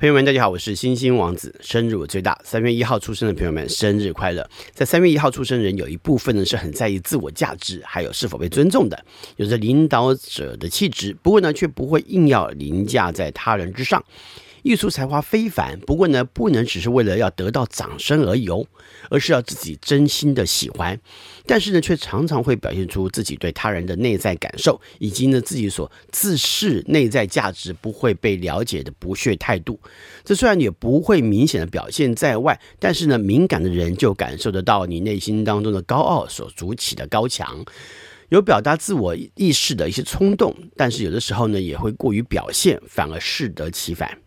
朋友们，大家好，我是星星王子，生日我最大，三月一号出生的朋友们，生日快乐！在三月一号出生人，有一部分呢是很在意自我价值，还有是否被尊重的，有着领导者的气质，不过呢，却不会硬要凌驾在他人之上。艺术才华非凡，不过呢，不能只是为了要得到掌声而游，而是要自己真心的喜欢。但是呢，却常常会表现出自己对他人的内在感受，以及呢自己所自视内在价值不会被了解的不屑态度。这虽然也不会明显的表现在外，但是呢，敏感的人就感受得到你内心当中的高傲所筑起的高墙，有表达自我意识的一些冲动，但是有的时候呢，也会过于表现，反而适得其反。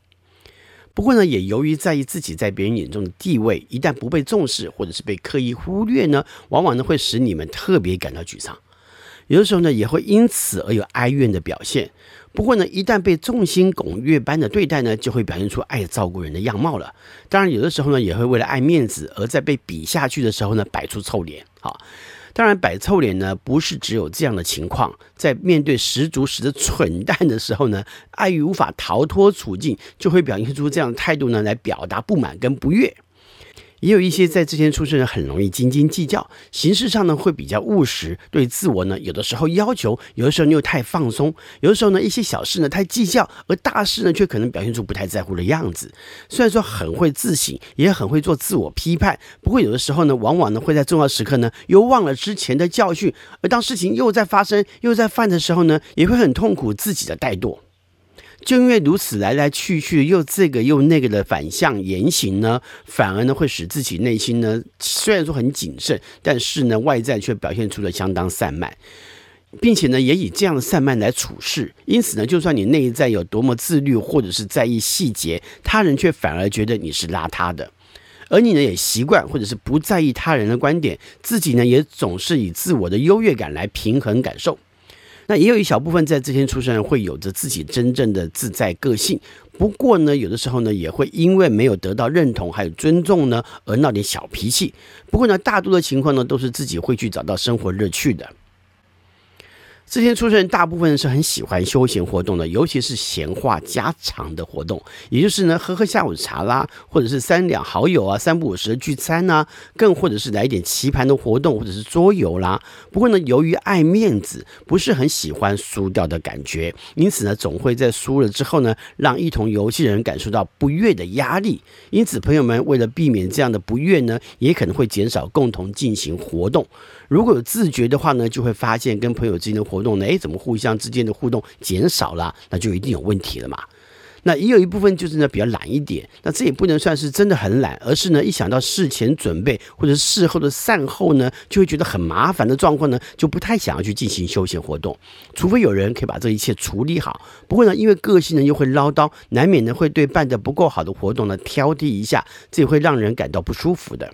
不过呢，也由于在意自己在别人眼中的地位，一旦不被重视或者是被刻意忽略呢，往往呢会使你们特别感到沮丧。有的时候呢，也会因此而有哀怨的表现。不过呢，一旦被众星拱月般的对待呢，就会表现出爱照顾人的样貌了。当然，有的时候呢，也会为了爱面子，而在被比下去的时候呢，摆出臭脸。好。当然，摆臭脸呢，不是只有这样的情况。在面对十足十的蠢蛋的时候呢，碍于无法逃脱处境，就会表现出这样的态度呢，来表达不满跟不悦。也有一些在之前出生人很容易斤斤计较，行事上呢会比较务实，对自我呢有的时候要求，有的时候又太放松，有的时候呢一些小事呢太计较，而大事呢却可能表现出不太在乎的样子。虽然说很会自省，也很会做自我批判，不过有的时候呢，往往呢会在重要时刻呢又忘了之前的教训，而当事情又在发生又在犯的时候呢，也会很痛苦自己的怠惰。就因为如此，来来去去又这个又那个的反向言行呢，反而呢会使自己内心呢虽然说很谨慎，但是呢外在却表现出了相当散漫，并且呢也以这样的散漫来处事。因此呢，就算你内在有多么自律或者是在意细节，他人却反而觉得你是邋遢的，而你呢也习惯或者是不在意他人的观点，自己呢也总是以自我的优越感来平衡感受。那也有一小部分在这天出生人会有着自己真正的自在个性，不过呢，有的时候呢也会因为没有得到认同还有尊重呢而闹点小脾气。不过呢，大多的情况呢都是自己会去找到生活乐趣的。这天出生人大部分是很喜欢休闲活动的，尤其是闲话家常的活动，也就是呢喝喝下午茶啦，或者是三两好友啊三不五时的聚餐呐，更或者是来一点棋盘的活动，或者是桌游啦。不过呢，由于爱面子，不是很喜欢输掉的感觉，因此呢，总会在输了之后呢，让一同游戏的人感受到不悦的压力。因此，朋友们为了避免这样的不悦呢，也可能会减少共同进行活动。如果有自觉的话呢，就会发现跟朋友之间的活动呢，诶，怎么互相之间的互动减少了？那就一定有问题了嘛。那也有一部分就是呢比较懒一点，那这也不能算是真的很懒，而是呢一想到事前准备或者事后的善后呢，就会觉得很麻烦的状况呢，就不太想要去进行休闲活动，除非有人可以把这一切处理好。不过呢，因为个性呢又会唠叨，难免呢会对办得不够好的活动呢挑剔一下，这也会让人感到不舒服的。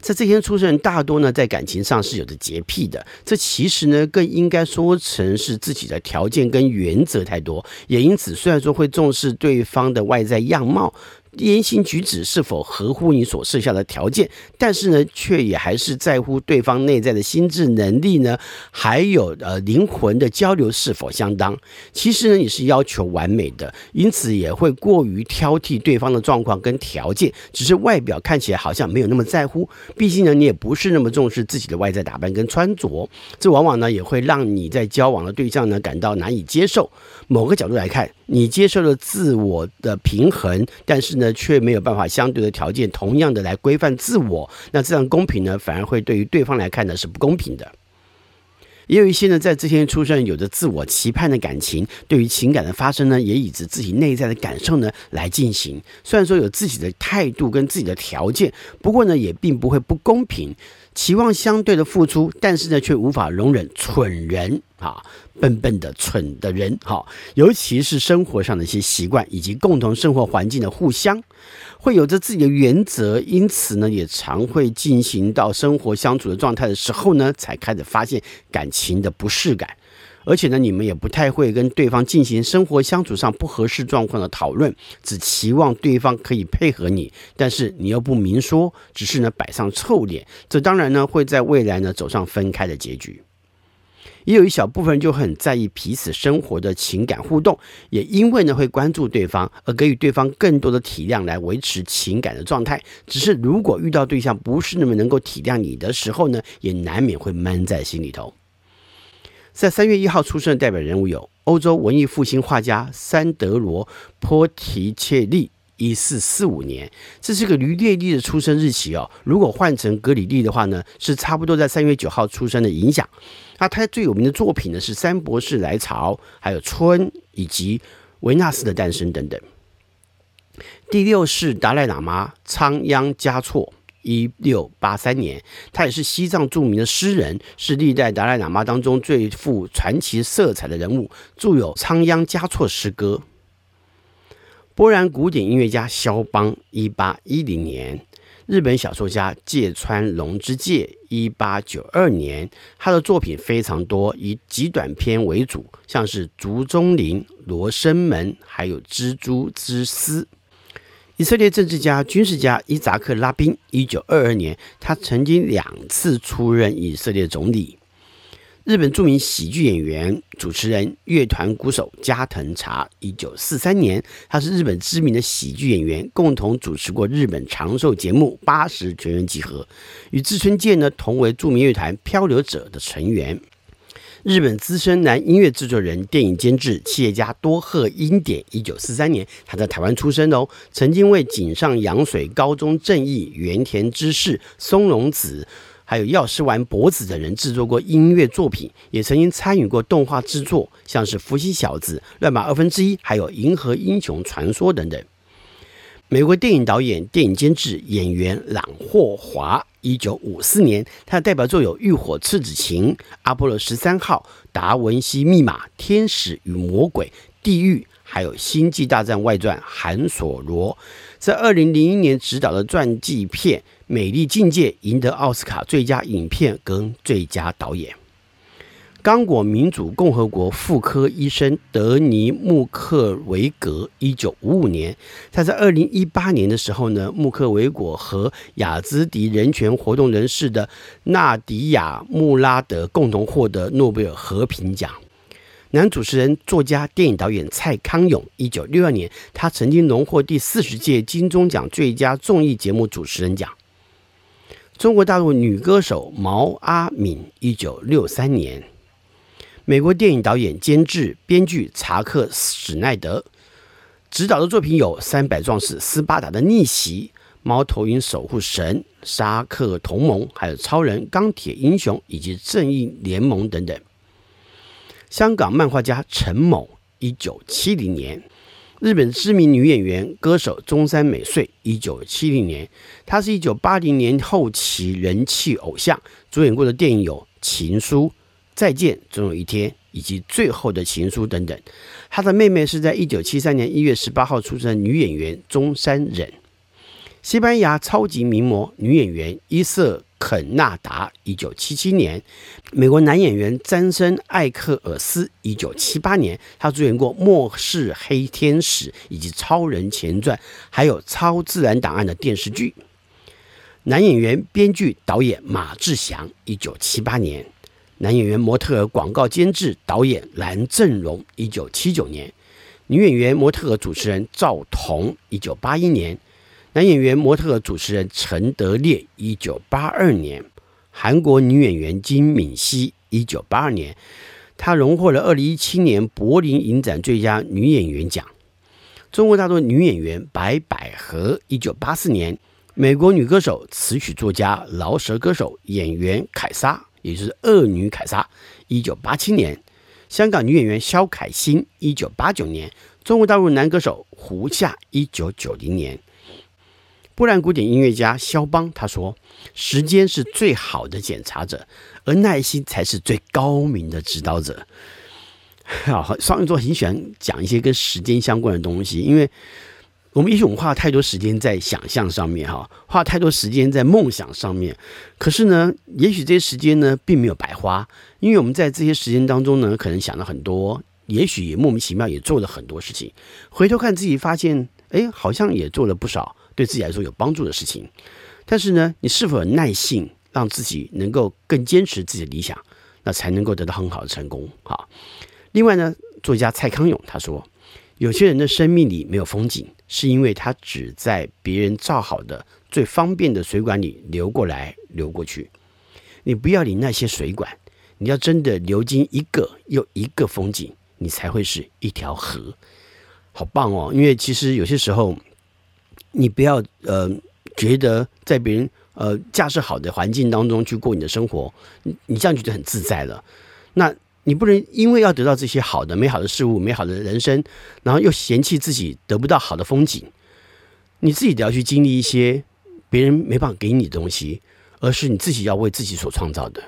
在这些出生人大多呢，在感情上是有着洁癖的。这其实呢，更应该说成是自己的条件跟原则太多，也因此虽然说会重视对方的外在样貌。言行举止是否合乎你所设下的条件？但是呢，却也还是在乎对方内在的心智能力呢，还有呃灵魂的交流是否相当。其实呢，你是要求完美的，因此也会过于挑剔对方的状况跟条件，只是外表看起来好像没有那么在乎。毕竟呢，你也不是那么重视自己的外在打扮跟穿着，这往往呢也会让你在交往的对象呢感到难以接受。某个角度来看，你接受了自我的平衡，但是呢。却没有办法相对的条件同样的来规范自我，那这样公平呢，反而会对于对方来看呢是不公平的。也有一些呢，在这天出生有着自我期盼的感情，对于情感的发生呢，也以着自己内在的感受呢来进行。虽然说有自己的态度跟自己的条件，不过呢，也并不会不公平。期望相对的付出，但是呢，却无法容忍蠢人啊，笨笨的蠢的人哈，尤其是生活上的一些习惯以及共同生活环境的互相，会有着自己的原则，因此呢，也常会进行到生活相处的状态的时候呢，才开始发现感情的不适感。而且呢，你们也不太会跟对方进行生活相处上不合适状况的讨论，只期望对方可以配合你，但是你又不明说，只是呢摆上臭脸，这当然呢会在未来呢走上分开的结局。也有一小部分人就很在意彼此生活的情感互动，也因为呢会关注对方而给予对方更多的体谅来维持情感的状态。只是如果遇到对象不是那么能够体谅你的时候呢，也难免会闷在心里头。在三月一号出生的代表人物有欧洲文艺复兴画家三德罗·波提切利。一四四五年，这是个驴列历的出生日期哦。如果换成格里历的话呢，是差不多在三月九号出生的影响。那他最有名的作品呢是《三博士来朝》，还有《春》以及《维纳斯的诞生》等等。第六世达赖喇嘛仓央嘉措，一六八三年，他也是西藏著名的诗人，是历代达赖喇嘛当中最富传奇色彩的人物，著有《仓央嘉措诗歌》。波兰古典音乐家肖邦，一八一零年；日本小说家芥川龙之介，一八九二年。他的作品非常多，以极短篇为主，像是《竹中林》《罗生门》，还有《蜘蛛之丝》。以色列政治家、军事家伊扎克·拉宾，一九二二年，他曾经两次出任以色列总理。日本著名喜剧演员、主持人、乐团鼓手加藤茶，一九四三年，他是日本知名的喜剧演员，共同主持过日本长寿节目《八十全员集合》，与志村健呢同为著名乐团漂流者的成员。日本资深男音乐制作人、电影监制、企业家多贺英典，一九四三年，他在台湾出生的哦，曾经为井上洋水、高中正义、原田知世、松隆子。还有药师丸博子等人制作过音乐作品，也曾经参与过动画制作，像是《伏羲小子》《乱马二分之一》，还有《银河英雄传说》等等。美国电影导演、电影监制、演员朗霍华，一九五四年，他的代表作有《浴火赤子情》《阿波罗十三号》《达文西密码》《天使与魔鬼》《地狱》，还有《星际大战外传》《韩索罗》。在二零零一年执导的传记片。《美丽境界》赢得奥斯卡最佳影片跟最佳导演。刚果民主共和国妇科医生德尼穆克维格，一九五五年，他在二零一八年的时候呢，穆克维果和亚兹迪人权活动人士的纳迪亚穆拉德共同获得诺贝尔和平奖。男主持人、作家、电影导演蔡康永，一九六二年，他曾经荣获第四十届金钟奖最佳综艺节目主持人奖。中国大陆女歌手毛阿敏，一九六三年；美国电影导演、监制、编剧查克·史奈德执导的作品有《三百壮士》、《斯巴达的逆袭》、《猫头鹰守护神》、《沙克同盟》、还有《超人》、《钢铁英雄》以及《正义联盟》等等。香港漫画家陈某，一九七零年。日本知名女演员、歌手中山美穗，一九七零年，她是一九八零年后期人气偶像，主演过的电影有《情书》、《再见，总有一天》以及《最后的情书》等等。他的妹妹是在一九七三年一月十八号出生的女演员中山忍。西班牙超级名模女演员伊瑟肯纳达，一九七七年；美国男演员詹森艾克尔斯，一九七八年，他主演过《末世黑天使》以及《超人前传》，还有《超自然档案》的电视剧。男演员、编剧、导演马志祥，一九七八年；男演员、模特、广告监制、导演蓝正荣，一九七九年；女演员、模特、主持人赵彤，一九八一年。男演员、模特、主持人陈德烈，一九八二年；韩国女演员金敏熙，一九八二年，她荣获了二零一七年柏林影展最佳女演员奖。中国大陆女演员白百合，一九八四年；美国女歌手、词曲作家、饶舌歌手、演员凯莎，也就是恶女凯莎，一九八七年；香港女演员萧凯欣，一九八九年；中国大陆男歌手胡夏，一九九零年。波兰古典音乐家肖邦他说：“时间是最好的检查者，而耐心才是最高明的指导者。”好，双鱼座很喜欢讲一些跟时间相关的东西，因为我们也许我们花了太多时间在想象上面，哈，花太多时间在梦想上面。可是呢，也许这些时间呢，并没有白花，因为我们在这些时间当中呢，可能想了很多，也许也莫名其妙也做了很多事情。回头看自己，发现，哎，好像也做了不少。对自己来说有帮助的事情，但是呢，你是否有耐性，让自己能够更坚持自己的理想？那才能够得到很好的成功。哈，另外呢，作家蔡康永他说，有些人的生命里没有风景，是因为他只在别人造好的最方便的水管里流过来流过去。你不要理那些水管，你要真的流经一个又一个风景，你才会是一条河。好棒哦！因为其实有些时候，你不要呃觉得在别人呃架设好的环境当中去过你的生活，你这样觉得很自在了。那你不能因为要得到这些好的、美好的事物、美好的人生，然后又嫌弃自己得不到好的风景。你自己得要去经历一些别人没办法给你的东西。而是你自己要为自己所创造的，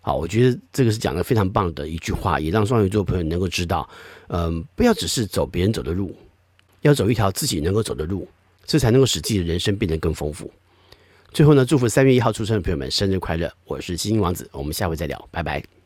好，我觉得这个是讲的非常棒的一句话，也让双鱼座朋友能够知道，嗯，不要只是走别人走的路，要走一条自己能够走的路，这才能够使自己的人生变得更丰富。最后呢，祝福三月一号出生的朋友们生日快乐！我是星星王子，我们下回再聊，拜拜。